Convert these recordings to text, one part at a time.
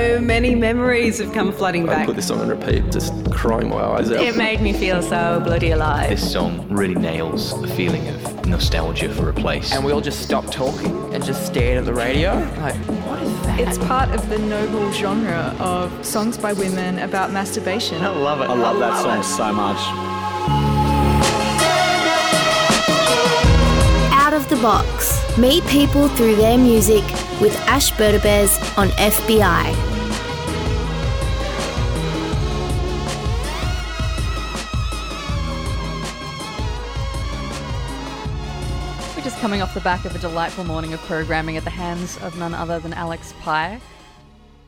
So many memories have come flooding back. I back. put this song on repeat, just crying my eyes out. It made me feel so bloody alive. This song really nails the feeling of nostalgia for a place. And we all just stopped talking and just stared at the radio. Like, what is that? It's part of the noble genre of songs by women about masturbation. I love it. I love that song so much. Out of the Box. Meet people through their music with Ash Berdabez on FBI. Coming off the back of a delightful morning of programming at the hands of none other than Alex Pye.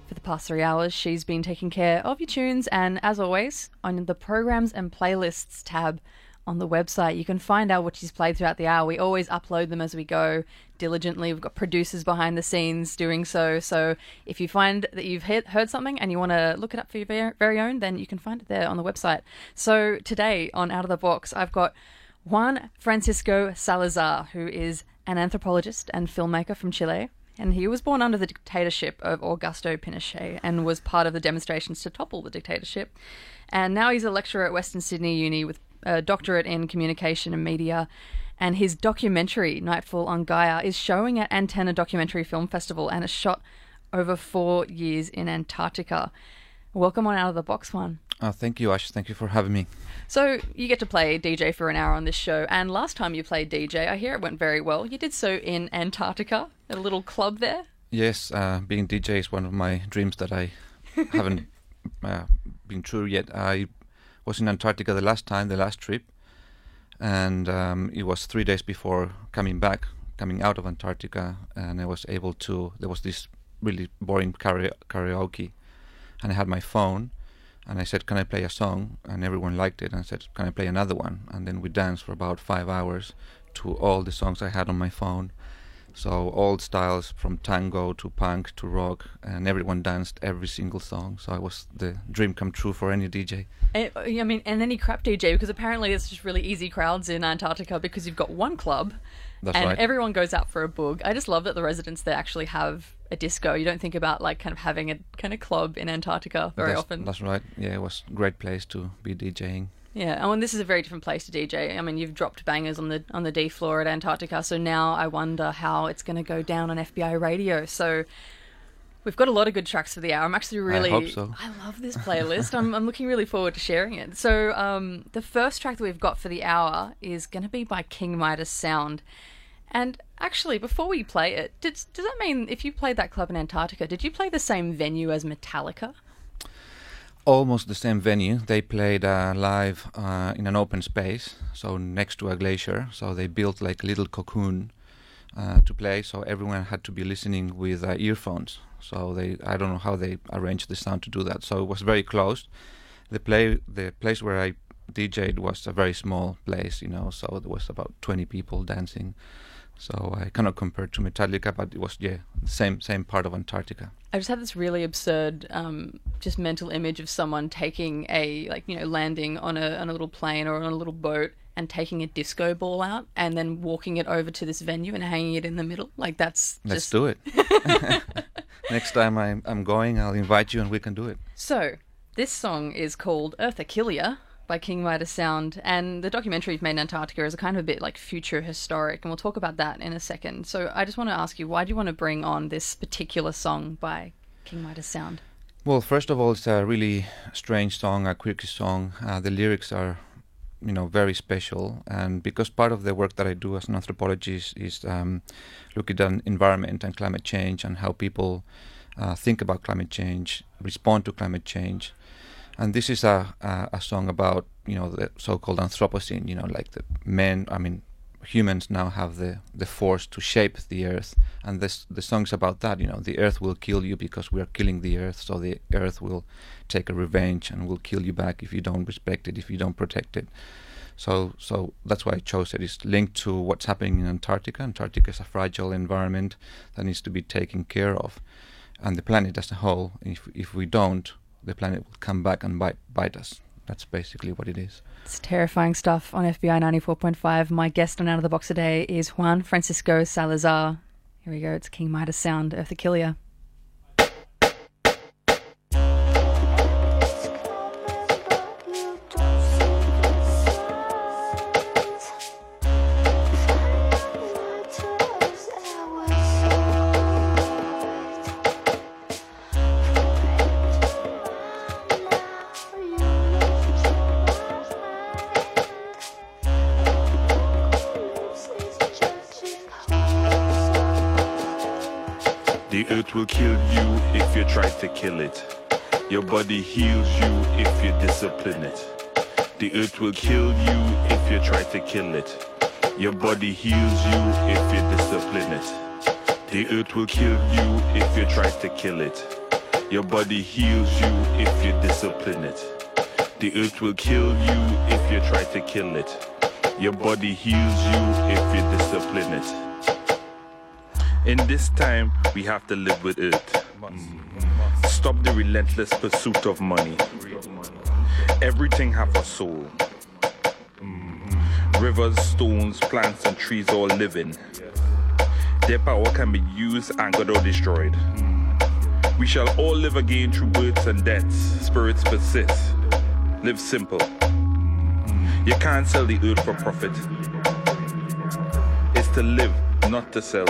For the past three hours, she's been taking care of your tunes, and as always, on the programs and playlists tab on the website, you can find out what she's played throughout the hour. We always upload them as we go diligently. We've got producers behind the scenes doing so. So if you find that you've he- heard something and you want to look it up for your very own, then you can find it there on the website. So today on Out of the Box, I've got Juan Francisco Salazar, who is an anthropologist and filmmaker from Chile. And he was born under the dictatorship of Augusto Pinochet and was part of the demonstrations to topple the dictatorship. And now he's a lecturer at Western Sydney Uni with a doctorate in communication and media. And his documentary, Nightfall on Gaia, is showing at Antenna Documentary Film Festival and it's shot over four years in Antarctica. Welcome on Out of the Box Juan. Uh, thank you, Ash. Thank you for having me. So you get to play DJ for an hour on this show, and last time you played DJ, I hear it went very well. You did so in Antarctica, at a little club there. Yes, uh, being DJ is one of my dreams that I haven't uh, been true yet. I was in Antarctica the last time, the last trip, and um, it was three days before coming back, coming out of Antarctica, and I was able to. There was this really boring karaoke, karaoke and I had my phone, and I said, "Can I play a song?" And everyone liked it, and I said, "Can I play another one?" And then we danced for about five hours to all the songs I had on my phone. So all styles from tango to punk to rock, and everyone danced every single song. So I was the dream come true for any DJ. And, uh, I mean, and any crap DJ because apparently it's just really easy crowds in Antarctica because you've got one club, That's and right. everyone goes out for a boog. I just love that the residents there actually have a disco. You don't think about like kind of having a kind of club in Antarctica very that's, often. That's right. Yeah, it was a great place to be DJing. Yeah, oh, and this is a very different place to DJ. I mean, you've dropped bangers on the on the D floor at Antarctica, so now I wonder how it's going to go down on FBI radio. So we've got a lot of good tracks for the hour. I'm actually really, hope so. I love this playlist. I'm I'm looking really forward to sharing it. So um, the first track that we've got for the hour is going to be by King Midas Sound. And actually, before we play it, did, does that mean if you played that club in Antarctica, did you play the same venue as Metallica? Almost the same venue. They played uh, live uh, in an open space, so next to a glacier. So they built like a little cocoon uh, to play. So everyone had to be listening with uh, earphones. So they, I don't know how they arranged the sound to do that. So it was very closed. The play, the place where I DJed was a very small place, you know. So there was about 20 people dancing. So I cannot compare to Metallica, but it was yeah, the same same part of Antarctica. I just had this really absurd, um, just mental image of someone taking a like you know landing on a on a little plane or on a little boat and taking a disco ball out and then walking it over to this venue and hanging it in the middle. Like that's Let's just do it. Next time I'm I'm going, I'll invite you and we can do it. so. This song is called Earth A Kill Ya by King Midas Sound, and the documentary made in Antarctica is a kind of a bit like future historic, and we'll talk about that in a second. So I just want to ask you, why do you want to bring on this particular song by King Midas Sound? Well, first of all, it's a really strange song, a quirky song. Uh, the lyrics are, you know, very special, and because part of the work that I do as an anthropologist is um, looking at environment and climate change and how people uh, think about climate change, respond to climate change, and this is a, a a song about you know the so-called Anthropocene. You know, like the men. I mean, humans now have the the force to shape the earth, and this the song's about that. You know, the earth will kill you because we are killing the earth, so the earth will take a revenge and will kill you back if you don't respect it, if you don't protect it. So, so that's why I chose it. It's linked to what's happening in Antarctica. Antarctica is a fragile environment that needs to be taken care of, and the planet as a whole. If if we don't, the planet will come back and bite bite us. That's basically what it is. It's terrifying stuff on FBI 94.5. My guest on Out of the Box today is Juan Francisco Salazar. Here we go. It's King Midas Sound, Earth A Kill Ya. Will kill you if you try to kill it. Your body heals you if you discipline it. The earth will kill you if you try to kill it. Your body heals you if you discipline it. The earth will kill you if you try to kill it. Your body heals you if you discipline it. The earth will kill you if you try to kill it. Your body heals you if you discipline it. In this time, we have to live with it. Stop the relentless pursuit of money. Everything have a soul. Rivers, stones, plants, and trees all living. Their power can be used, angered, or destroyed. We shall all live again through births and deaths. Spirits persist. Live simple. You can't sell the earth for profit. It's to live, not to sell.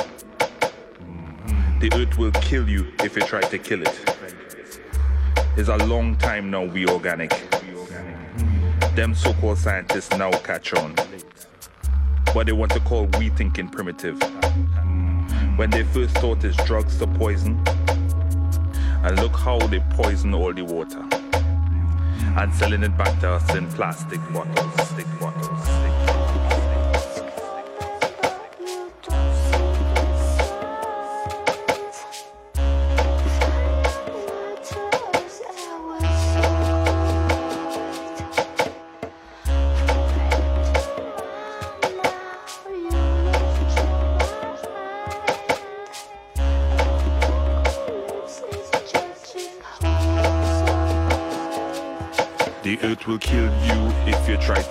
The earth will kill you if you try to kill it. It's a long time now we organic. Them so-called scientists now catch on. But they want to call we thinking primitive. When they first thought it's drugs to poison. And look how they poison all the water. And selling it back to us in plastic bottles, stick bottles.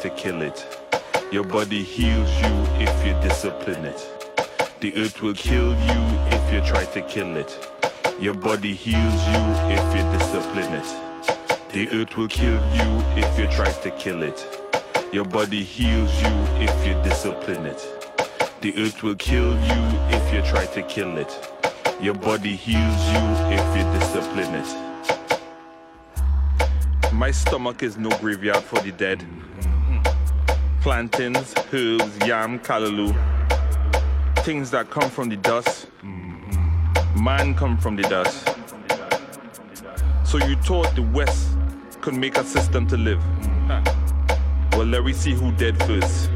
To kill it. Your body heals you if you discipline it. The earth will kill you if you try to kill it. Your body heals you if you discipline it. The earth will kill you if you try to kill it. Your body heals you if you discipline it. The earth will kill you if you try to kill it. Your body heals you if you discipline it. My stomach is no graveyard for the dead. Plantains, herbs, yam, callaloo. Things that come from the dust. Man come from the dust. So you thought the West could make a system to live. Well, let me see who dead first.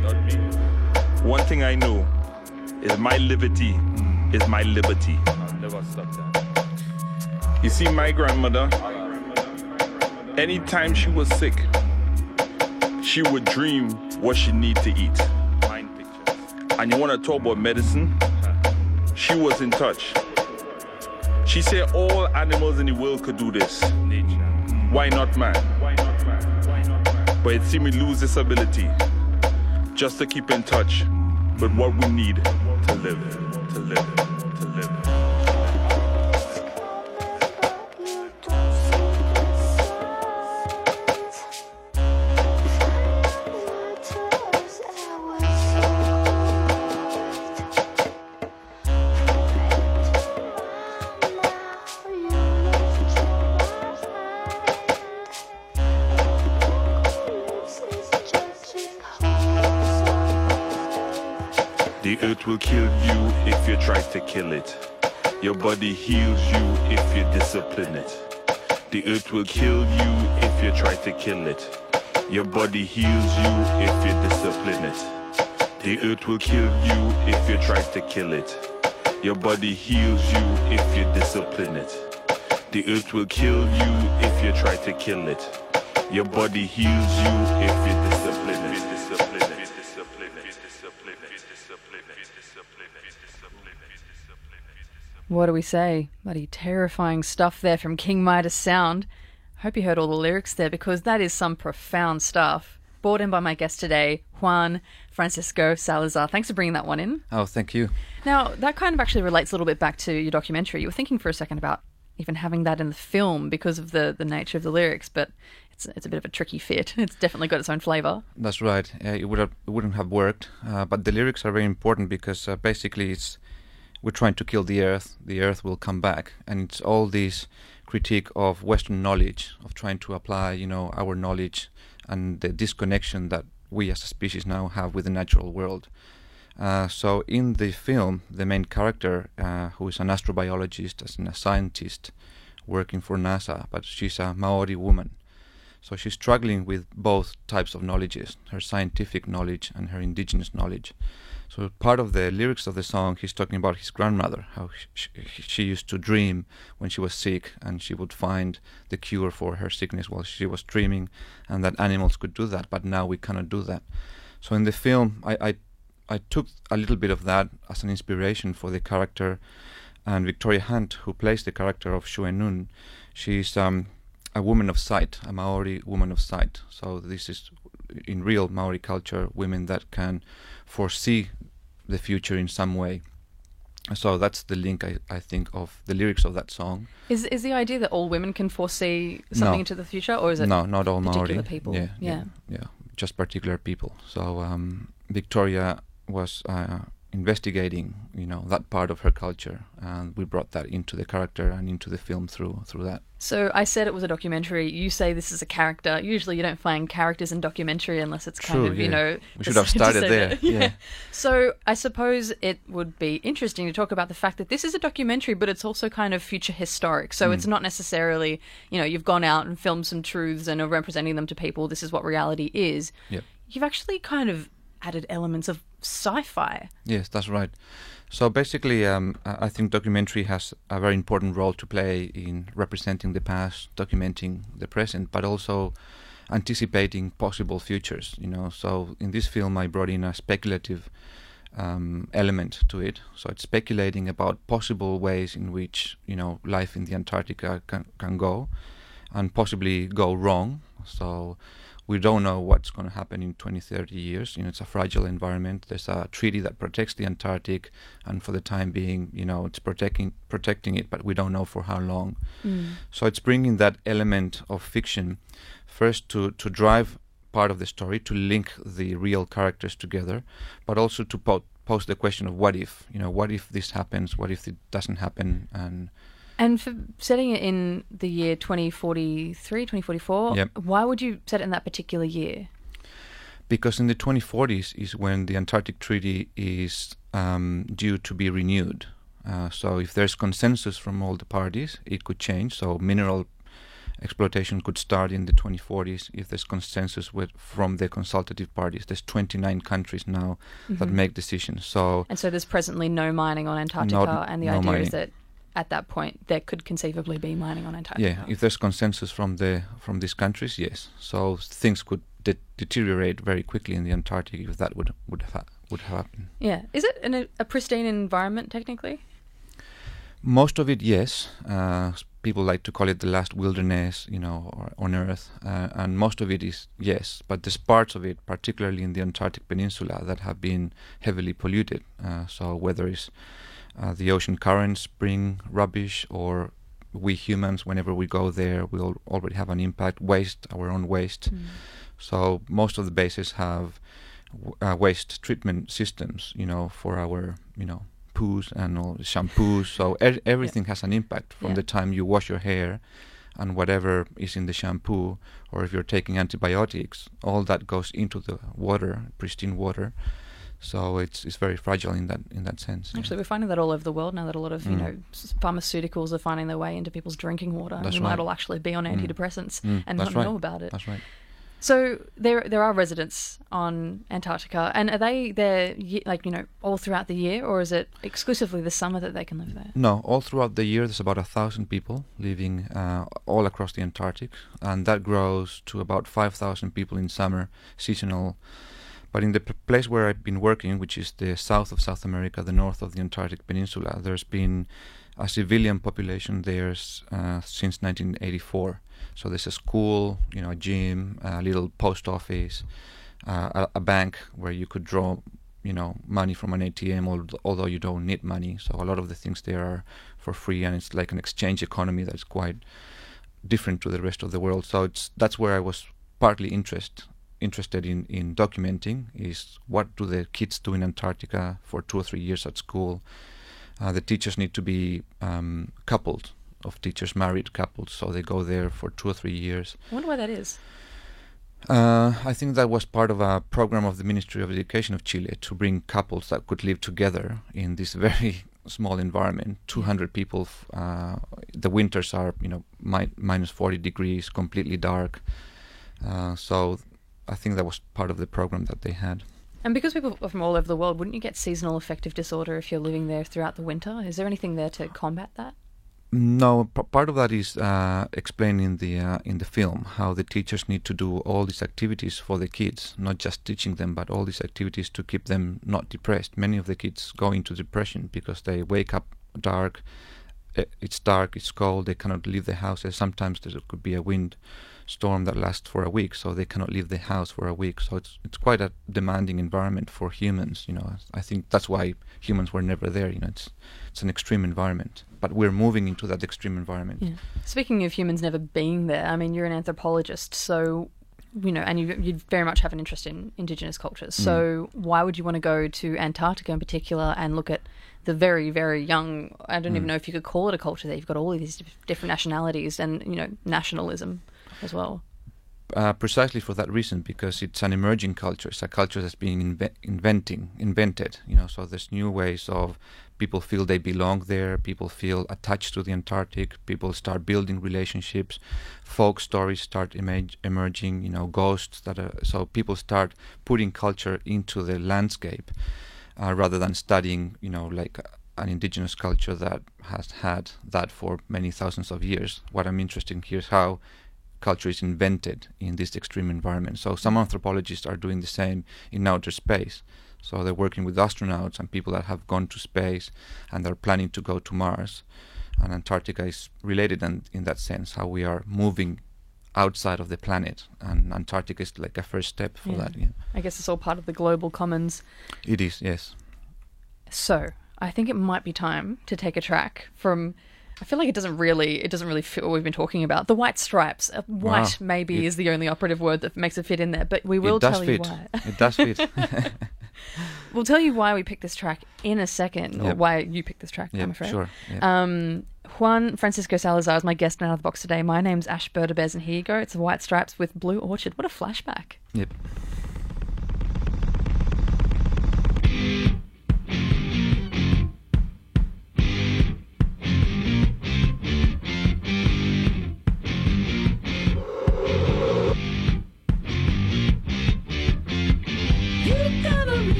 One thing I know is my liberty is my liberty. You see, my grandmother, anytime she was sick, she would dream what she need to eat. And you want to talk about medicine? She was in touch. She said all animals in the world could do this. Why not man? But it seemed we lose this ability just to keep in touch with what we need to live, to live, to live. Kill it. Your body heals you if you discipline it. The earth will kill you if you try to kill it. Your body heals you if you discipline it. The earth will kill you if you try to kill it. Your body heals you if you discipline it. The earth will kill you if you try to kill it. Your body heals you if you discipline it. What do we say? Bloody terrifying stuff there from King Midas Sound. Hope you heard all the lyrics there because that is some profound stuff. Brought in by my guest today, Juan Francisco Salazar. Thanks for bringing that one in. Oh, thank you. Now, that kind of actually relates a little bit back to your documentary. You were thinking for a second about even having that in the film because of the, the nature of the lyrics, but it's, it's a bit of a tricky fit. It's definitely got its own flavour. That's right. Uh, it would have, it wouldn't have worked. Uh, but the lyrics are very important because uh, basically it's we're trying to kill the earth. The earth will come back, and it's all this critique of Western knowledge, of trying to apply, you know, our knowledge and the disconnection that we as a species now have with the natural world. Uh, so in the film, the main character, uh, who is an astrobiologist, as in a scientist working for NASA, but she's a Maori woman. So she's struggling with both types of knowledges, her scientific knowledge and her indigenous knowledge. So part of the lyrics of the song, he's talking about his grandmother, how she, she used to dream when she was sick, and she would find the cure for her sickness while she was dreaming, and that animals could do that, but now we cannot do that. So in the film, I, I I took a little bit of that as an inspiration for the character, and Victoria Hunt, who plays the character of Shuenun, she's um, a woman of sight, a Maori woman of sight. So this is in real Maori culture, women that can foresee the future in some way. So that's the link I, I think of the lyrics of that song. Is is the idea that all women can foresee something No. into the future, or is it no, not all particular Maori people? Yeah, yeah. yeah, yeah, just particular people. So um, Victoria was uh, investigating, you know, that part of her culture, and we brought that into the character and into the film through through that. So I said it was a documentary. You say this is a character. Usually, you don't find characters in documentary unless it's kind True, of you know. We should have started there, that. yeah. So I suppose it would be interesting to talk about the fact that this is a documentary, but it's also kind of future historic. So Mm. it's not necessarily you know you've gone out and filmed some truths and are representing them to people. This is what reality is. Yep. You've actually kind of added elements of sci-fi. Yes, that's right. So basically, um, I think documentary has a very important role to play in representing the past, documenting the present, but also anticipating possible futures. You know, so in this film, I brought in a speculative um, element to it. So it's speculating about possible ways in which you know life in the Antarctica can can go, and possibly go wrong. So we don't know what's going to happen in 20, 30 years. You know, it's a fragile environment. There's a treaty that protects the Antarctic, and for the time being, you know, it's protecting protecting it, but we don't know for how long. Mm. So it's bringing that element of fiction first to to drive part of the story, to link the real characters together, but also to po- pose the question of what if. You know, what if this happens? What if it doesn't happen? And And for setting it in the year 2043, 2044, Yep. why would you set it in that particular year? because in the 2040s is when the Antarctic Treaty is um, due to be renewed. Uh, so if there's consensus from all the parties, it could change. So mineral exploitation could start in the 2040s if there's consensus with from the consultative parties. There's 29 countries now that make decisions. So And so there's presently no mining on Antarctica, and the no idea mining. is that at that point there could conceivably be mining on Antarctica. yeah, if there's consensus from the from these countries, yes. So things could de- deteriorate very quickly in the Antarctic if that would would ha- would happen. Yeah. Is it in a, a pristine environment technically? Most of it, yes. Uh, people like to call it the last wilderness, you know, or on Earth, uh, and most of it is yes. But there's parts of it, particularly in the Antarctic Peninsula, that have been heavily polluted. Uh, so whether it's uh, the ocean currents bring rubbish, or we humans, whenever we go there, we'll already have an impact. Waste, our own waste. So most of the bases have w- uh, waste treatment systems, you know, for our, you know, poos and all shampoos. So e- everything has an impact from Yeah. the time you wash your hair and whatever is in the shampoo, or if you're taking antibiotics, all that goes into the water, pristine water. So it's it's very fragile in that in that sense. yeah. Actually, we're finding that all over the world now. That a lot of you Mm. know pharmaceuticals are finding their way into people's drinking water. That's we might all actually be on antidepressants Mm, and that's not right. know about it. That's right. So there there are residents on Antarctica, and are they there like you know all throughout the year, or is it exclusively the summer that they can live there? No, all throughout the year there's about a thousand people living uh, all across the Antarctic, and that grows to about five thousand people in summer, seasonal. But in the p- place where I've been working, which is the south of South America, the north of the Antarctic Peninsula, there's been a civilian population there uh, since 1984. So there's a school, you know, a gym, a little post office, uh, a, a bank where you could draw, you know, money from an ATM, although you don't need money. So a lot of the things there are for free, and it's like an exchange economy that's quite different to the rest of the world. So it's that's where I was partly interest, interested in, in documenting is what do the kids do in Antarctica for two or three years at school. Uh, the teachers need to be um, coupled of teachers, married couples, so they go there for two or three years. I wonder why that is. Uh, I think that was part of a program of the Ministry of Education of Chile to bring couples that could live together in this very small environment. 200 people. Uh, the winters are, you know, mi- minus 40 degrees, completely dark. Uh, so I think that was part of the program that they had. And because people are from all over the world, wouldn't you get seasonal affective disorder if you're living there throughout the winter? Is there anything there to combat that? No, p- part of that is uh, explained in the uh, in the film how the teachers need to do all these activities for the kids, not just teaching them, but all these activities to keep them not depressed. Many of the kids go into depression because they wake up dark. It's dark, it's cold, they cannot leave the houses. Sometimes there could be a wind storm that lasts for a week, so they cannot leave the house for a week. So it's it's quite a demanding environment for humans. You know, I think that's why humans were never there. You know, it's it's an extreme environment, but we're moving into that extreme environment. Yeah. Speaking of humans never being there, I mean, you're an anthropologist, so you know, and you you very much have an interest in indigenous cultures. So mm. why would you want to go to Antarctica in particular and look at the very very young? I don't mm. even know if you could call it a culture there. You've got all of these different nationalities and you know nationalism as well. Uh, precisely for that reason, because it's an emerging culture. It's a culture that's being inve- inventing, invented. You know, so there's new ways of people feel they belong there. People feel attached to the Antarctic. People start building relationships. Folk stories start emerging. You know, ghosts that are so people start putting culture into the landscape uh, rather than studying. You know, like an indigenous culture that has had that for many thousands of years. What I'm interested in here is how culture is invented in this extreme environment. So some anthropologists are doing the same in outer space. So they're working with astronauts and people that have gone to space and they're planning to go to Mars. And Antarctica is related in, in that sense, how we are moving outside of the planet. And Antarctica is like a first step for yeah. that. Yeah. I guess it's all part of the global commons. It is, yes. So I think it might be time to take a track from I feel like it doesn't really it doesn't really fit what we've been talking about. The white stripes. Uh, white wow. maybe it, is the only operative word that makes it fit in there, but we will tell fit. you why. it does fit. we'll tell you why we picked this track in a second, or why you picked this track. Yep, I'm afraid. Sure. Yep. Um, Juan Francisco Salazar is my guest out of the box today. My name's Ash Berdabez, and here you go. It's the White Stripes with Blue Orchid. What a flashback. Yep.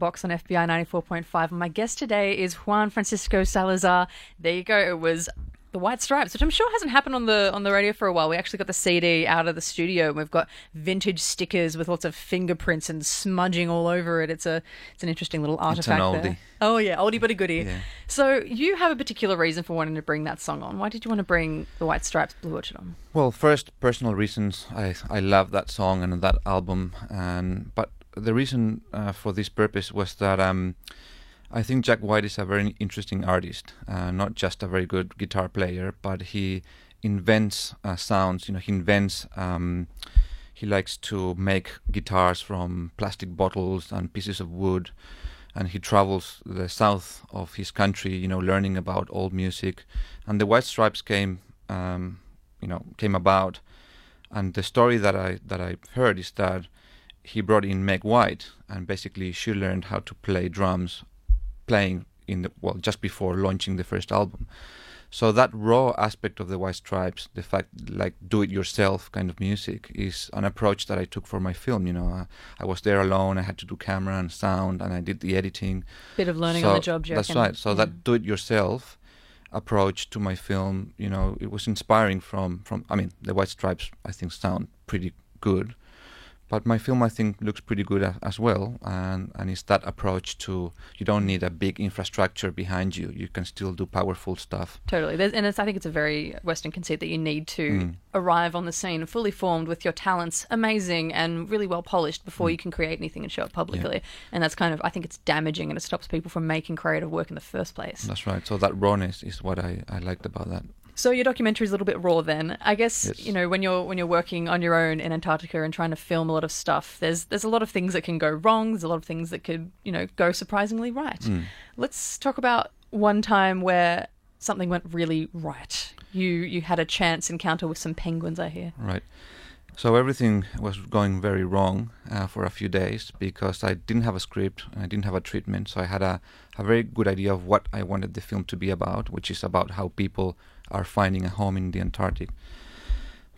Box on FBI 94.5. And my guest today is Juan Francisco Salazar. There you go. It was the White Stripes, which I'm sure hasn't happened on the on the radio for a while. We actually got the CD out of the studio, and we've got vintage stickers with lots of fingerprints and smudging all over it. It's a it's an interesting little artifact. oldie. There. Oh yeah, oldie but a goodie. Yeah. So you have a particular reason for wanting to bring that song on. Why did you want to bring the White Stripes Blue Orchid on? Well, first, personal reasons. I I love that song and that album, and but the reason uh, for this purpose was that um, I think Jack White is a very interesting artist, uh, not just a very good guitar player, but he invents uh, sounds. You know, he invents. Um, he likes to make guitars from plastic bottles and pieces of wood, and he travels the south of his country. You know, learning about old music, and the White Stripes came. Um, you know, came about, and the story that I that I heard is that he brought in Meg White, and basically she learned how to play drums playing in the well just before launching the first album. So that raw aspect of the White Stripes, the fact like do it yourself kind of music, is an approach that I took for my film. You know, I, I was there alone. I had to do camera and sound, and I did the editing. Bit of learning so on the job, That's reckon? right. So Yeah. that do it yourself approach to my film, you know, it was inspiring from from. I mean, the White Stripes I think sound pretty good, but my film I think looks pretty good as well, and and it's that approach to you don't need a big infrastructure behind you. You can still do powerful stuff. Totally. There's, and it's, I think it's a very Western conceit that you need to Mm. arrive on the scene fully formed with your talents amazing and really well polished before Mm. you can create anything and show it publicly. And that's kind of, I think it's damaging and it stops people from making creative work in the first place. That's right. So that rawness is what I, I liked about that. So your documentary is a little bit raw then. I guess Yes. you know when you're when you're working on your own in Antarctica and trying to film a lot of stuff. There's there's a lot of things that can go wrong. There's a lot of things that could you know go surprisingly right. Mm. Let's talk about one time where something went really right. You you had a chance encounter with some penguins. I hear. Right. So everything was going very wrong uh, for a few days because I didn't have a script and I didn't have a treatment. So I had a, a very good idea of what I wanted the film to be about, which is about how people are finding a home in the Antarctic.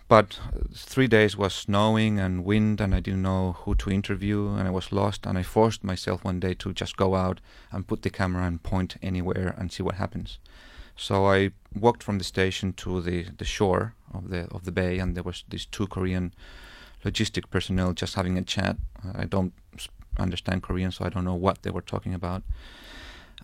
But uh, three days was snowing and wind, and I didn't know who to interview, and I was lost. And I forced myself one day to just go out and put the camera and point anywhere and see what happens. So I walked from the station to the, the shore of the of the bay, and there was these two Korean logistic personnel just having a chat. I don't understand Korean, so I don't know what they were talking about.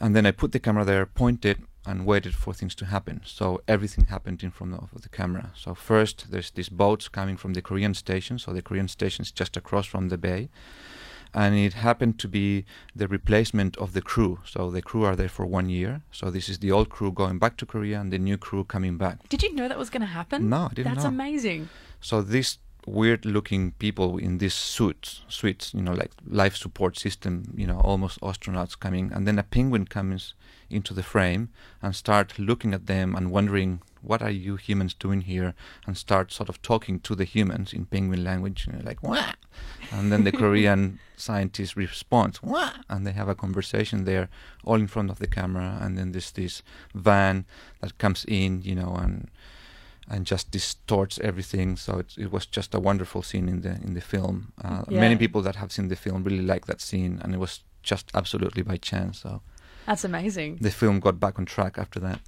And then I put the camera there, pointed, and waited for things to happen. So everything happened in front of the camera. So first, there's these boats coming from the Korean station. So the Korean station is just across from the bay, and it happened to be the replacement of the crew. So the crew are there for one year. So this is the old crew going back to Korea, and the new crew coming back. Did you know that was going to happen? No, I didn't That's know. amazing. So these weird looking people in these suits, suits, you know, like life support system, you know, almost astronauts coming, and then a penguin comes into the frame and start looking at them and wondering what are you humans doing here, and start sort of talking to the humans in penguin language, you know, like what, and then the Korean scientist responds what, and they have a conversation there, all in front of the camera, and then there's this van that comes in, you know, and and just distorts everything. So it, it was just a wonderful scene in the in the film. Uh, Many people that have seen the film really like that scene, and it was just absolutely by chance. So That's amazing. the film got back on track after that.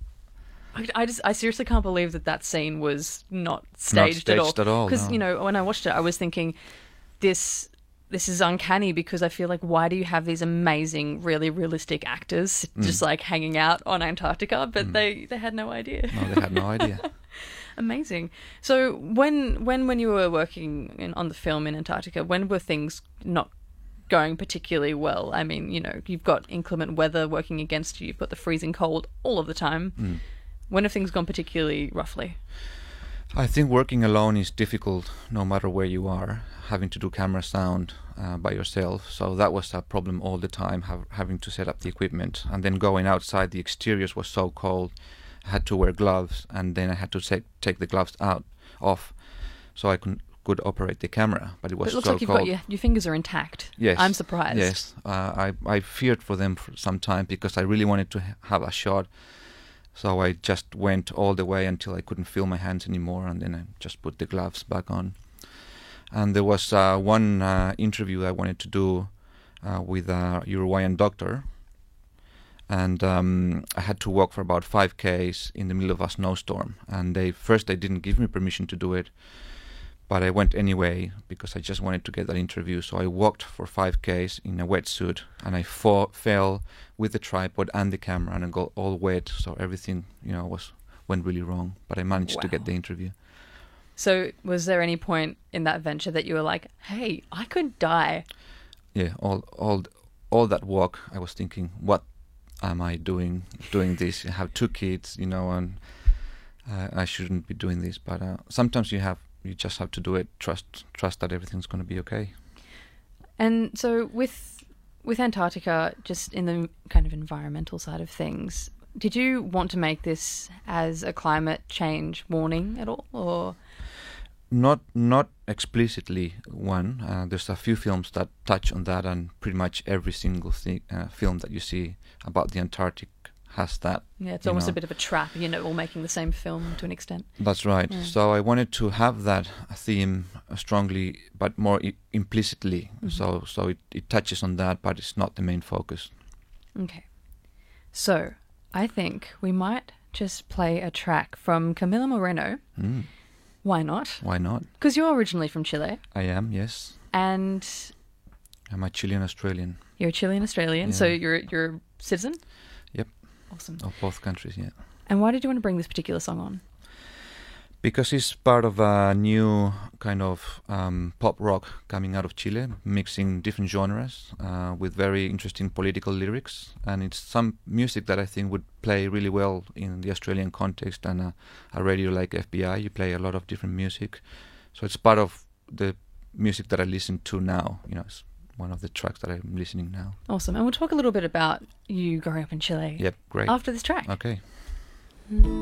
I, I just I seriously can't believe that that scene was not staged, at all. staged at all, Because no. you know when I watched it, I was thinking this. This is uncanny because I feel like why do you have these amazing, really realistic actors Mm. just like hanging out on Antarctica? But they they had no idea. No, they had no idea. Amazing. So when when when you were working in, on the film in Antarctica, when were things not going particularly well? I mean, you know, you've got inclement weather working against you. You've got the freezing cold all of the time. Mm. When have things gone particularly roughly? I think working alone is difficult no matter where you are, having to do camera sound uh, by yourself. So that was a problem all the time, have, having to set up the equipment. And then going outside, the exteriors was so cold, had to wear gloves, and then I had to take, take the gloves out off so I could, could operate the camera. But it was But it looks so like you've cold. got your, your fingers are intact. Yes. I'm surprised. Yes. Uh, I, I feared for them for some time because I really wanted to ha- have a shot. So I just went all the way until I couldn't feel my hands anymore, and then I just put the gloves back on. And there was uh, one uh, interview I wanted to do, uh, with a Uruguayan doctor, and um, I had to walk for about five k's in the middle of a snowstorm. And they first they didn't give me permission to do it, but I went anyway because I just wanted to get that interview. So I walked for five k's in a wetsuit, and I fa- fell with the tripod and the camera, and I got all wet. So everything you know was went really wrong. But I managed to get the interview. So, was there any point in that venture that you were like, "Hey, I could die"? yeah, all all all that walk, I was thinking, what am I doing? Doing this? I have two kids, you know, and uh, I shouldn't be doing this. But uh, sometimes you have, you just have to do it. Trust, trust that everything's going to be okay. And so, with with Antarctica, just in the kind of environmental side of things, did you want to make this as a climate change warning at all, or Not not explicitly one. Uh, there's a few films that touch on that, and pretty much every single thing, uh, film that you see about the Antarctic has that. yeah, it's almost know. a bit of a trap, you know, all making the same film to an extent. That's right. Yeah. So I wanted to have that theme strongly, but more I- implicitly. Mhm. So so it, it touches on that, but it's not the main focus. Okay. So, I think we might just play a track from Camila Moreno. Mm, Why not? why not? Because you're originally from Chile, I am. Yes, and I'm a Chilean Australian you're a Chilean Australian, so you're you're citizen. Yep. Awesome. of both countries. Yeah, And why did you want to bring this particular song on? because it's part of a new kind of um, pop rock coming out of Chile, mixing different genres uh, with very interesting political lyrics, and it's some music that I think would play really well in the Australian context and a, a radio like FBI. You play a lot of different music, so it's part of the music that I listen to now. You know, it's one of the tracks that I'm listening now. Awesome. And we'll talk a little bit about you growing up in Chile. Yep, great. After this track. Okay. me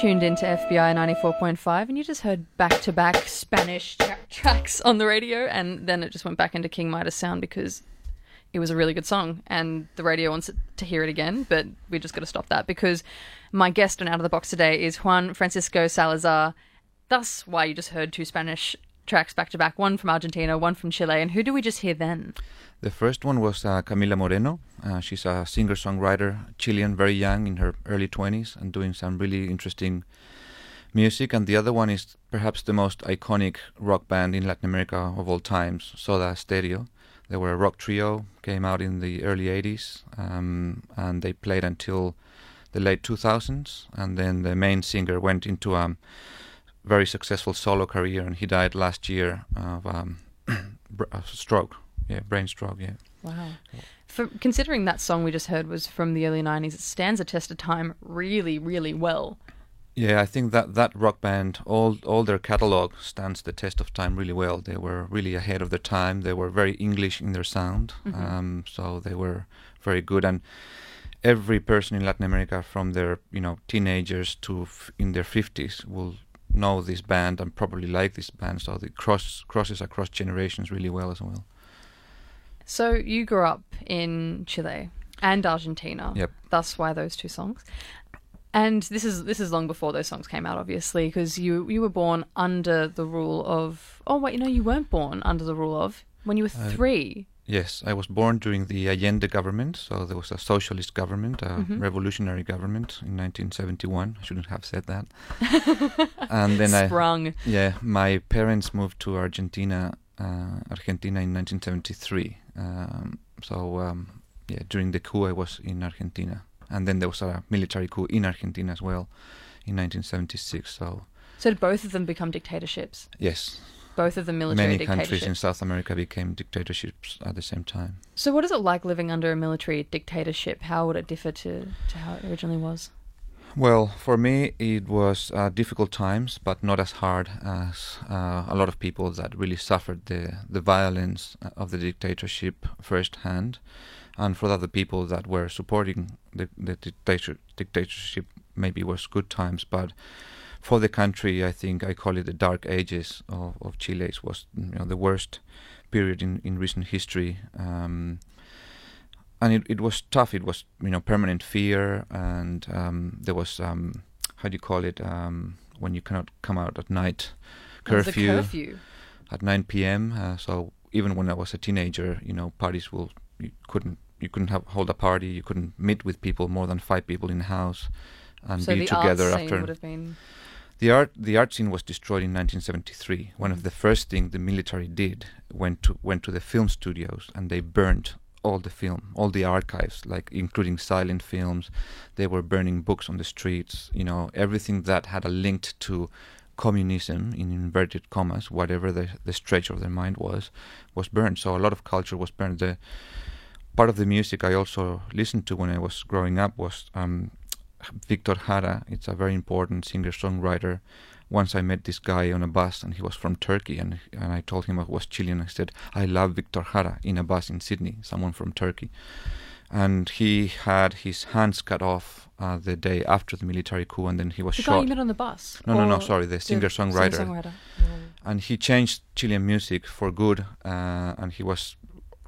tuned into FBI 94.5 and you just heard back to back Spanish tra- tracks on the radio, and then it just went back into King Midas sound because it was a really good song and the radio wants to hear it again, but we just got to stop that because my guest on Out of the Box today is Juan Francisco Salazar. Thus, why you just heard two Spanish tracks back to back, one from Argentina, one from Chile. And who do we just hear then? The first one was uh, Camila Moreno. Uh, she's a singer songwriter, Chilean, very young, in her early 20s, and doing some really interesting music. And the other one is perhaps the most iconic rock band in Latin America of all times, Soda Stereo. They were a rock trio, came out in the early 80s, um, and they played until the late 2000s. And then the main singer went into a very successful solo career, and he died last year of um, a stroke. Yeah, brain stroke. Yeah. Wow. For considering that song we just heard was from the early '90s, it stands a test of time really, really well. Yeah, I think that that rock band, all all their catalog stands the test of time really well. They were really ahead of their time. They were very English in their sound, Mhm. um, so they were very good. And every person in Latin America, from their you know teenagers to f- in their fifties, will know this band and probably like this band. So it cross crosses across generations really well as well. So you grew up in Chile and Argentina. Yep. Thus, why those two songs? And this is this is long before those songs came out, obviously, because you you were born under the rule of. Oh wait, no, you weren't born under the rule of when you were Uh, three. Yes, I was born during the Allende government, so there was a socialist government, a Mhm. revolutionary government in 1971. I shouldn't have said that. and then I Sprung. I, yeah, my parents moved to Argentina, Argentina in 1973. Um, so um, yeah, during the coup, I was in Argentina, and then there was a military coup in Argentina as well in 1976. So So did both of them become dictatorships? yes, Both of them military many countries in. South America became dictatorships at the same time. So what is it like living under a military dictatorship? How would it differ to, to how it originally was? Well, for me, it was uh, difficult times, but not as hard as uh, a lot of people that really suffered the, the violence uh, of the dictatorship firsthand. And for the other people that were supporting the, the dictator, dictatorship, maybe was good times. But for the country, I think I call it the dark ages of, of Chile. It was you know, the worst period in, in recent history. Um, and it, it was tough. It was you know permanent fear, and um, there was um, how do you call it um, when you cannot come out at night, There was a curfew, curfew. at 9 p.m. Uh, so even when I was a teenager, you know parties will you couldn't you couldn't have hold a party. You couldn't meet with people more than five people in a house, and so be the together after would have been the art the art scene was destroyed in 1973. One of the first things the military did went to went to the film studios and they burned all the film, all the archives, like including silent films. They were burning books on the streets. You know everything that had a link to communism in inverted commas, whatever the the stretch of their mind was, was burned. So a lot of culture was burned. The part of the music I also listened to when I was growing up was um, Victor Jara. It's a very important singer songwriter. Once I met this guy on a bus, and he was from Turkey, and and I told him I was Chilean. I said I love Victor Jara in a bus in Sydney, someone from Turkey, and he had his hands cut off uh, the day after the military coup, and then he was the guy shot. you met on the bus. No, no, no. Sorry, the singer-songwriter. singer-songwriter. And he changed Chilean music for good, uh, and he was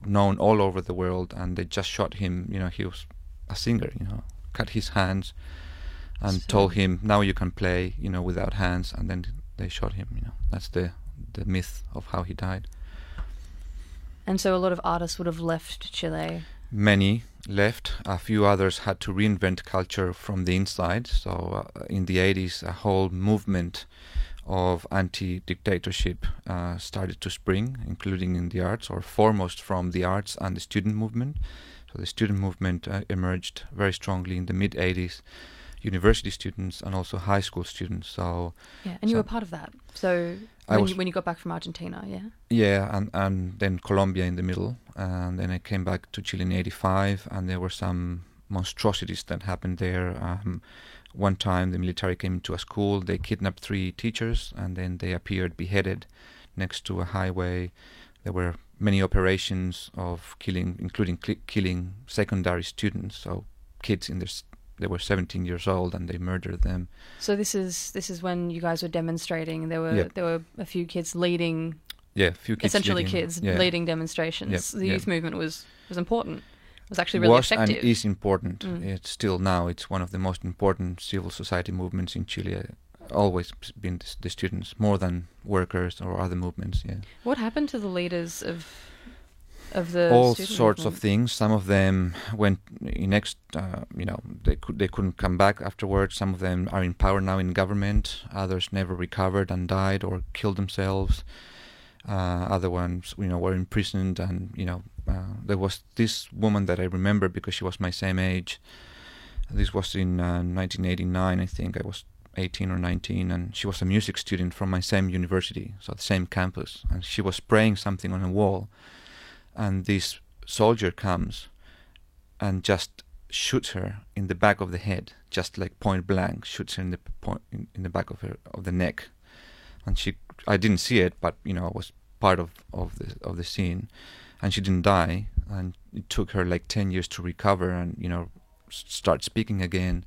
known all over the world. And they just shot him. You know, he was a singer. You know, cut his hands, and So- told him, "Now you can play." You know, without hands. And then they shot him. You know, that's the the myth of how he died. And so a lot of artists would have left Chile. Many left. A few others had to reinvent culture from the inside. So uh, in the 80s, a whole movement of anti-dictatorship uh, started to spring, including in the arts, or foremost from the arts and the student movement. So the student movement uh, emerged very strongly in the mid 80s. University students and also high school students. So Yeah, and you were part of that. So when you, when you got back from Argentina, yeah. Yeah, and, and then Colombia in the middle. And then I came back to Chile in 85, and there were some monstrosities that happened there. Um, one time the military came into a school, they kidnapped three teachers, and then they appeared beheaded next to a highway. There were many operations of killing, including cli killing secondary students, so kids in their they were 17 years old and they murdered them. So this is this is when you guys were demonstrating. There were Yep. there were a few kids leading, Yeah, a few kids. essentially leading- kids yeah. leading demonstrations. Yep, The youth movement was was important. It was actually really was effective. and is important. Mm. It's still now. It's one of the most important civil society movements in Chile. Always been the, the students more than workers or other movements. Yeah, What happened to the leaders of of the all sorts of things. Some of them went in next. Uh, you know, they could they couldn't come back afterwards. Some of them are in power now in government. Others never recovered and died or killed themselves. Uh, other ones, you know, were imprisoned, and you know, uh, there was this woman that I remember because she was my same age. This was in uh, 1989, I think. I was 18 or 19, and she was a music student from my same university, so the same campus. And she was spraying something on a wall, and this soldier comes and just shoots her in the back of the head, just like point blank, shoots her in the point in, in the back of her of the neck, and she. I didn't see it, but you know, I was part of of the of the scene, and she didn't die, and it took her like 10 years to recover and you know start speaking again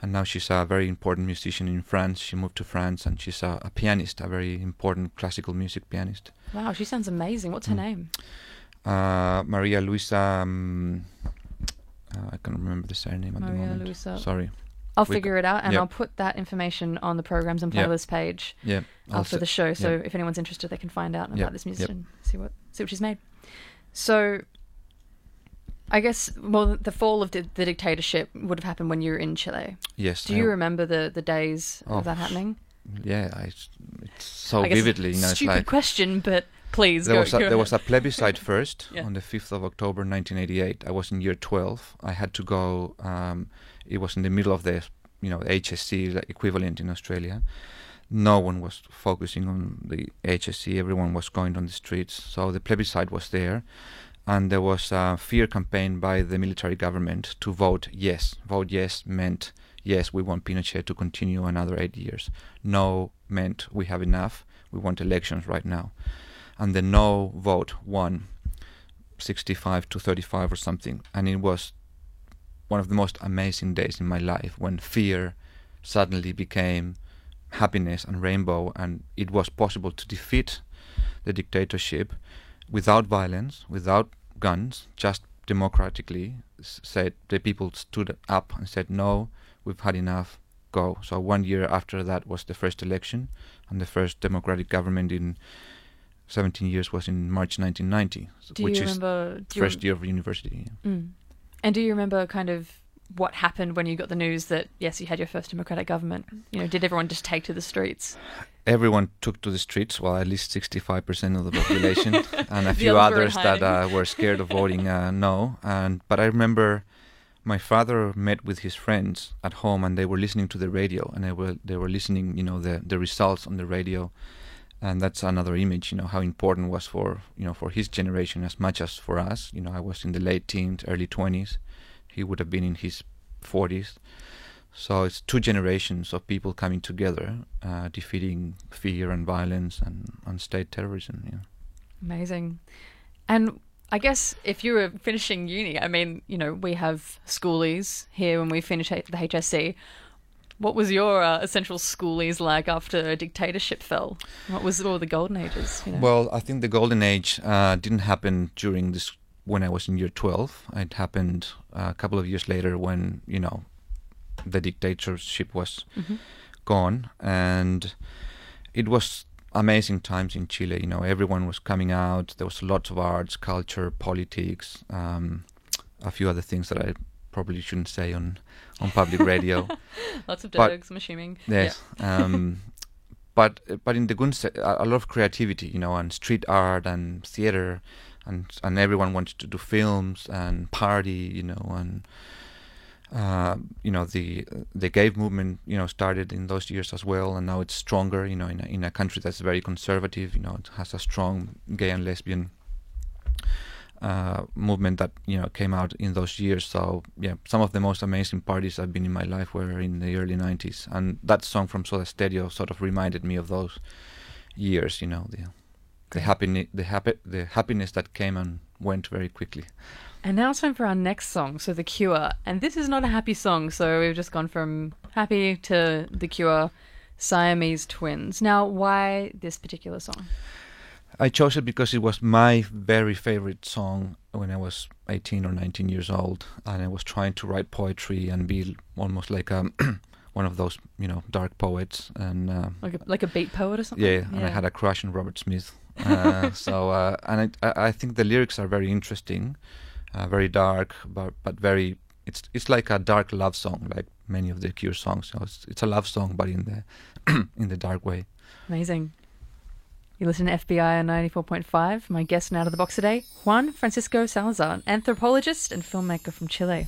and now she's a very important musician in France. She moved to France and she's a, a pianist, a very important classical music pianist. Wow, she sounds amazing. What's her Mm. name? Uh, Maria Luisa. Um, uh, I can't remember the surname at the Maria moment. Luisa. Sorry. I'll We c- figure it out, and Yep. I'll put that information on the programs and Yep. playlist page Yeah. I'll after the show. So if anyone's interested, they can find out about Yep, this yep. musician, see what see what she's made. So, I guess well, the fall of di- the dictatorship would have happened when you were in Chile. Yes. Do I- you remember the the days Oh, of that happening? Yeah, I, it's so vividly. You know, it's stupid like question, but please there go. was a, there was a plebiscite first Yeah. on the 5th of October 1988. I was in year 12. I had to go. Um, it was in the middle of the you know HSC equivalent in Australia. No one was focusing on the HSC. Everyone was going on the streets. So the plebiscite was there, and there was a fear campaign by the military government to vote yes. Vote yes meant yes, we want Pinochet to continue another eight years. No meant we have enough. We want elections right now and the no vote won 65 to 35 or something. And it was one of the most amazing days in my life when fear suddenly became happiness and rainbow and it was possible to defeat the dictatorship without violence without guns just democratically said the people stood up and said no we've had enough go. So one year after that was the first election and the first democratic government in 17 years was in March 1990, Do which you is remember? You first year of university. yeah. Mm. And do you remember kind of what happened when you got the news that yes, you had your first democratic government? You know, did everyone just take to the streets? Everyone took to the streets, well, at least 65% of the population, and a few others that uh, were scared of voting uh, no. And but I remember my father met with his friends at home, and they were listening to the radio, and they were they were listening, you know, the the results on the radio, and that's another image, you know, how important was for you know for his generation as much as for us. You know, I was in the late teens, early 20s. He would have been in his 40s. So it's two generations of people coming together, uh, defeating fear and violence and, and state terrorism. Yeah. Amazing. And I guess if you were finishing uni, I mean, you know, we have schoolies here when we finish the HSC. What was your uh, essential schoolies like after a dictatorship fell? What was all the golden ages? You know? Well, I think the golden age uh, didn't happen during this when I was in year 12. It happened uh, a couple of years later when, you know, the dictatorship was Mhm. gone. And it was amazing times in Chile. You know, everyone was coming out. There was lots of arts, culture, politics, um, a few other things that I probably shouldn't say on, on public radio. Lots of But- dogs, I'm assuming. Yes. Um, but but in the Gunst, a, a lot of creativity, you know, and street art and theater, and and everyone wanted to do films and party, you know, and uh, you know the the gay movement, you know, started in those years as well, and now it's stronger, you know, in a, in a country that's very conservative, you know, it has a strong gay and lesbian uh, movement that you know came out in those years. So yeah, some of the most amazing parties I've been in my life were in the early '90s, and that song from Soda Stereo sort of reminded me of those years. You know, the the happiness, the happy, the happiness that came and went very quickly. And now it's time for our next song, so The Cure. And this is not a happy song, so we've just gone from happy to The Cure, Siamese twins. Now, why this particular song? I chose it because it was my very favorite song when I was 18 or 19 years old, and I was trying to write poetry and be almost like a one of those, you know, dark poets. And uh, Like a, like a beat poet or something? yeah, and I had a crush on Robert Smith. Uh, so, uh, and I, I I think the lyrics are very interesting, uh, very dark, but but very. It's it's like a dark love song, like many of the Cure songs. So it's, it's a love song, but in the in the dark way. Amazing. You listen to FBI on 94.5. My guest and out of the box today, Juan Francisco Salazar, an anthropologist and filmmaker from Chile.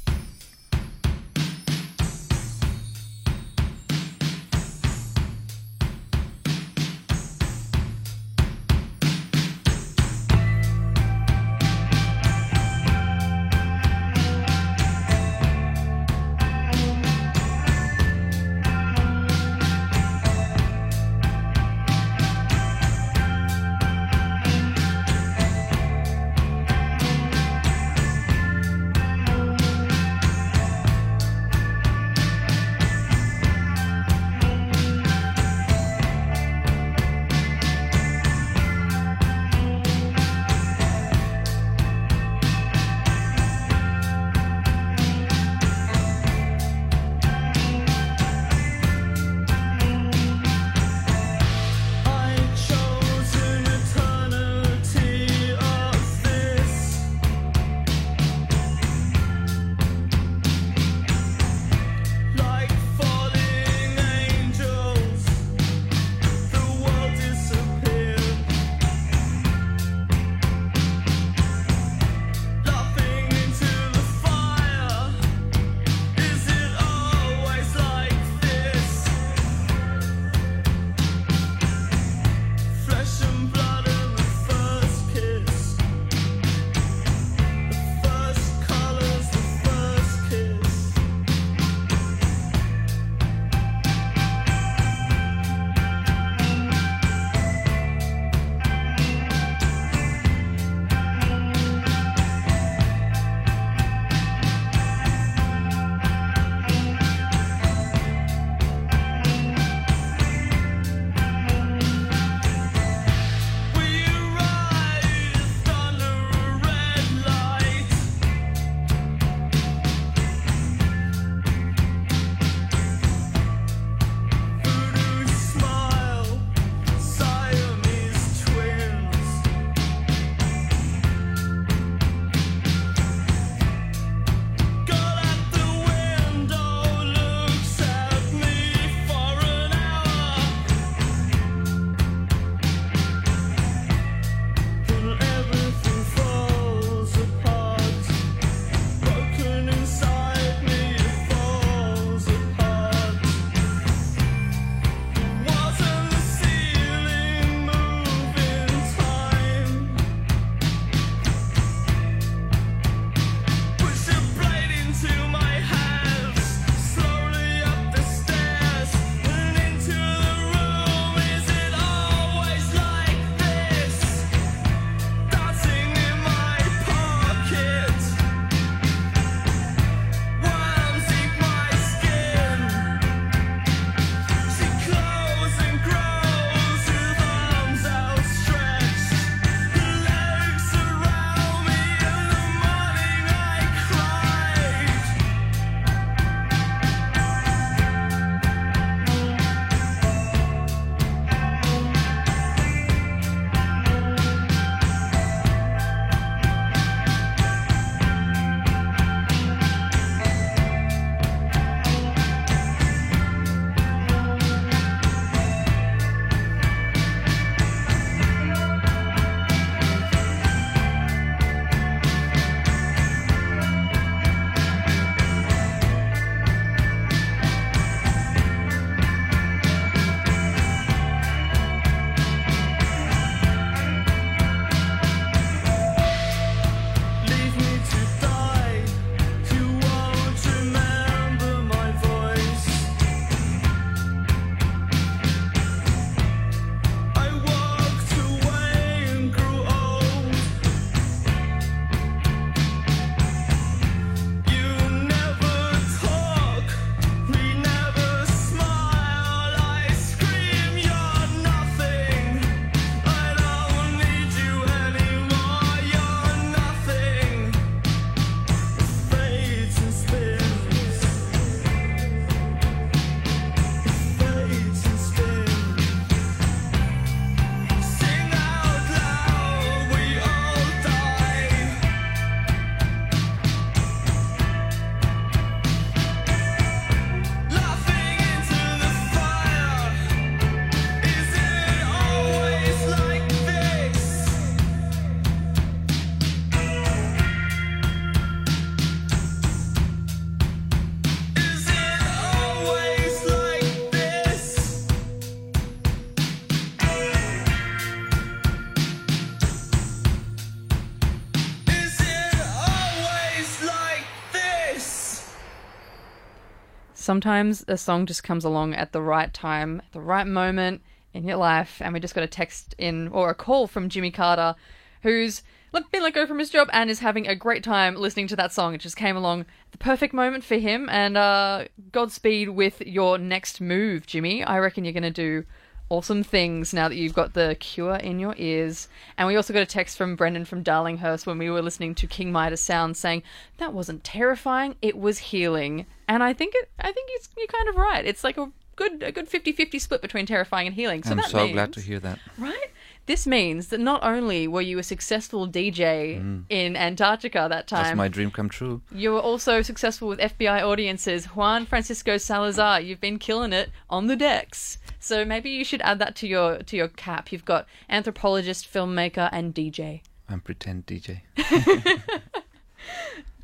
Sometimes a song just comes along at the right time, the right moment in your life, and we just got a text in or a call from Jimmy Carter, who's been let go from his job and is having a great time listening to that song. It just came along the perfect moment for him, and uh, Godspeed with your next move, Jimmy. I reckon you're going to do awesome things now that you've got the cure in your ears. And we also got a text from Brendan from Darlinghurst when we were listening to King Midas sound saying that wasn't terrifying, it was healing. And I think it I think it's, you're kind of right. It's like a good a good 50-50 split between terrifying and healing. So I'm that so means, glad to hear that. Right? This means that not only were you a successful DJ in Antarctica that time, Mm. That's my dream come true. you were also successful with FBI audiences. Juan Francisco Salazar, you've been killing it on the decks. So maybe you should add that to your to your cap. You've got anthropologist, filmmaker, and DJ. I'm pretend DJ.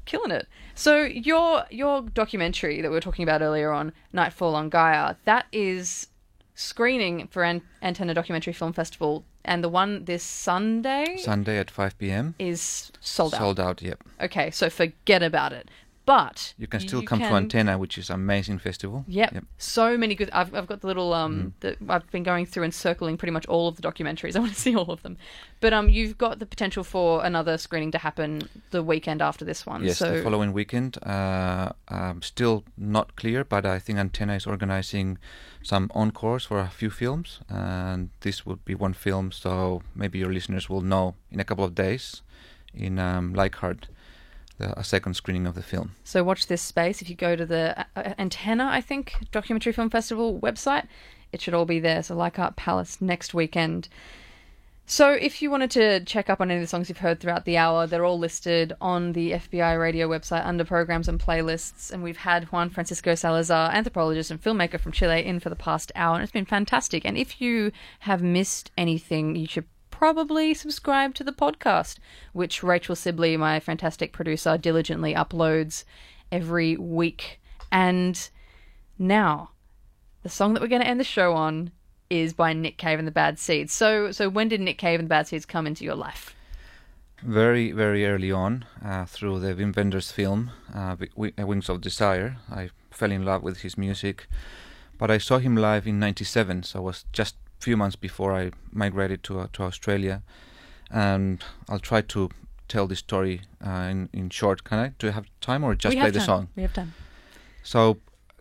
Killing it. So your your documentary that we were talking about earlier on, Nightfall on Gaia, that is screening for An- Antenna Documentary Film Festival, and the one this Sunday Sunday at 5 p.m. is sold out. Sold out, yep. Okay, so forget about it. But You can still come to Antenna, which is an amazing festival. Yep. So many good. I've, I've got the little um. The, I've been going through and circling pretty much all of the documentaries. I want to see all of them. But um, you've got the potential for another screening to happen the weekend after this one. Yes, so the following weekend. Uh, um, still not clear, but I think Antenna is organizing some encores for a few films, and this would be one film. So maybe your listeners will know in a couple of days in um, Leichhardt, the, a second screening of the film. So watch this space. If you go to the uh, uh, Antenna, I think documentary film festival website, it should all be there. So Leichhardt Palace next weekend. So if you wanted to check up on any of the songs you've heard throughout the hour, they're all listed on the FBI radio website under programs and playlists. And we've had Juan Francisco Salazar, anthropologist and filmmaker from Chile, in for the past hour, and it's been fantastic. And if you have missed anything, you should probably subscribe to the podcast, which Rachel Sibley, my fantastic producer, diligently uploads every week. And now, the song that we're going to end the show on is by Nick Cave and the Bad Seeds. So, so when did Nick Cave and the Bad Seeds come into your life? Very, very early on, uh, through the Wim Wenders film, uh, Wi- Wi- Wings of Desire, I fell in love with his music. But I saw him live in '97, so I was just few months before I migrated to uh, to Australia. And I'll try to tell the story uh, in in short. Can I? Do you have time or just we play the song? We have time. So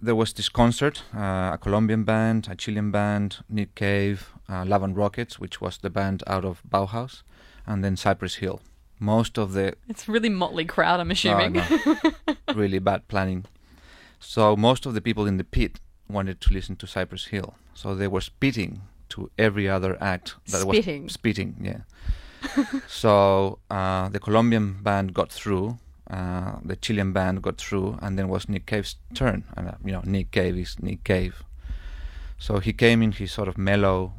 there was this concert, uh, a Colombian band, a Chilean band, Nick Cave, uh, Love and Rockets, which was the band out of Bauhaus, and then Cypress Hill. Most of the It's really motley crowd, I'm assuming. No. really bad planning. So most of the people in the pit wanted to listen to Cypress Hill, so they were spitting to every other act that Spitting? was spitting. Yeah. so uh, the Colombian band got through, uh, the Chilean band got through, and then was Nick Cave's turn. And uh, you know, Nick Cave is Nick Cave. So he came in his sort of mellow,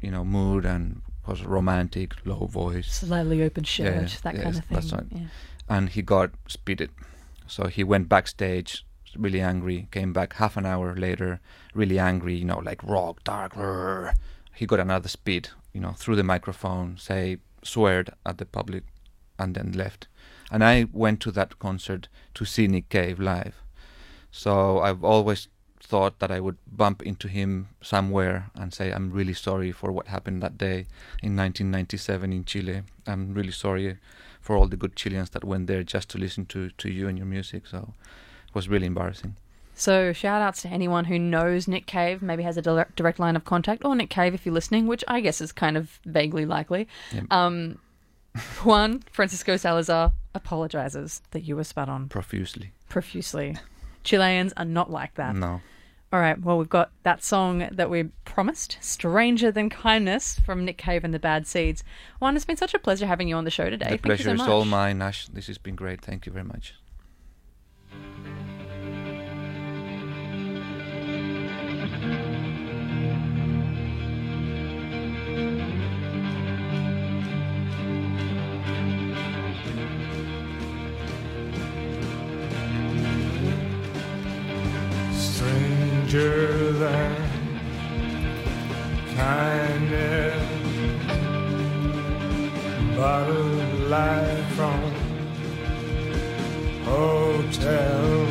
you know, mood and was romantic, low voice Slightly open shirt, Yeah, that yes, kind of thing. that's right. Yeah. and he got spitted. So he went backstage, really angry. Came back half an hour later, really angry. You know, like rock, dark. rrr. He got another speed, You know, through the microphone, say sweared at the public, and then left. And I went to that concert to see Nick Cave live. So I've always thought that I would bump into him somewhere and say, I'm really sorry for what happened that day in 1997 in Chile. I'm really sorry for all the good Chileans that went there just to listen to, to you and your music. So it was really embarrassing. So shout outs to anyone who knows Nick Cave, maybe has a direct, direct line of contact, or Nick Cave if you're listening, which I guess is kind of vaguely likely. Yep. Um, Juan Francisco Salazar apologizes that you were spat on Profusely. profusely. Chileans are not like that. No. All right, well, we've got that song that we promised, Stranger Than Kindness, from Nick Cave and the Bad Seeds. Juan, it's been such a pleasure having you on the show today. The Thank pleasure you is so much. all mine, Ash. This has been great. Thank you very much. Than kindness. Bottled light from hotel.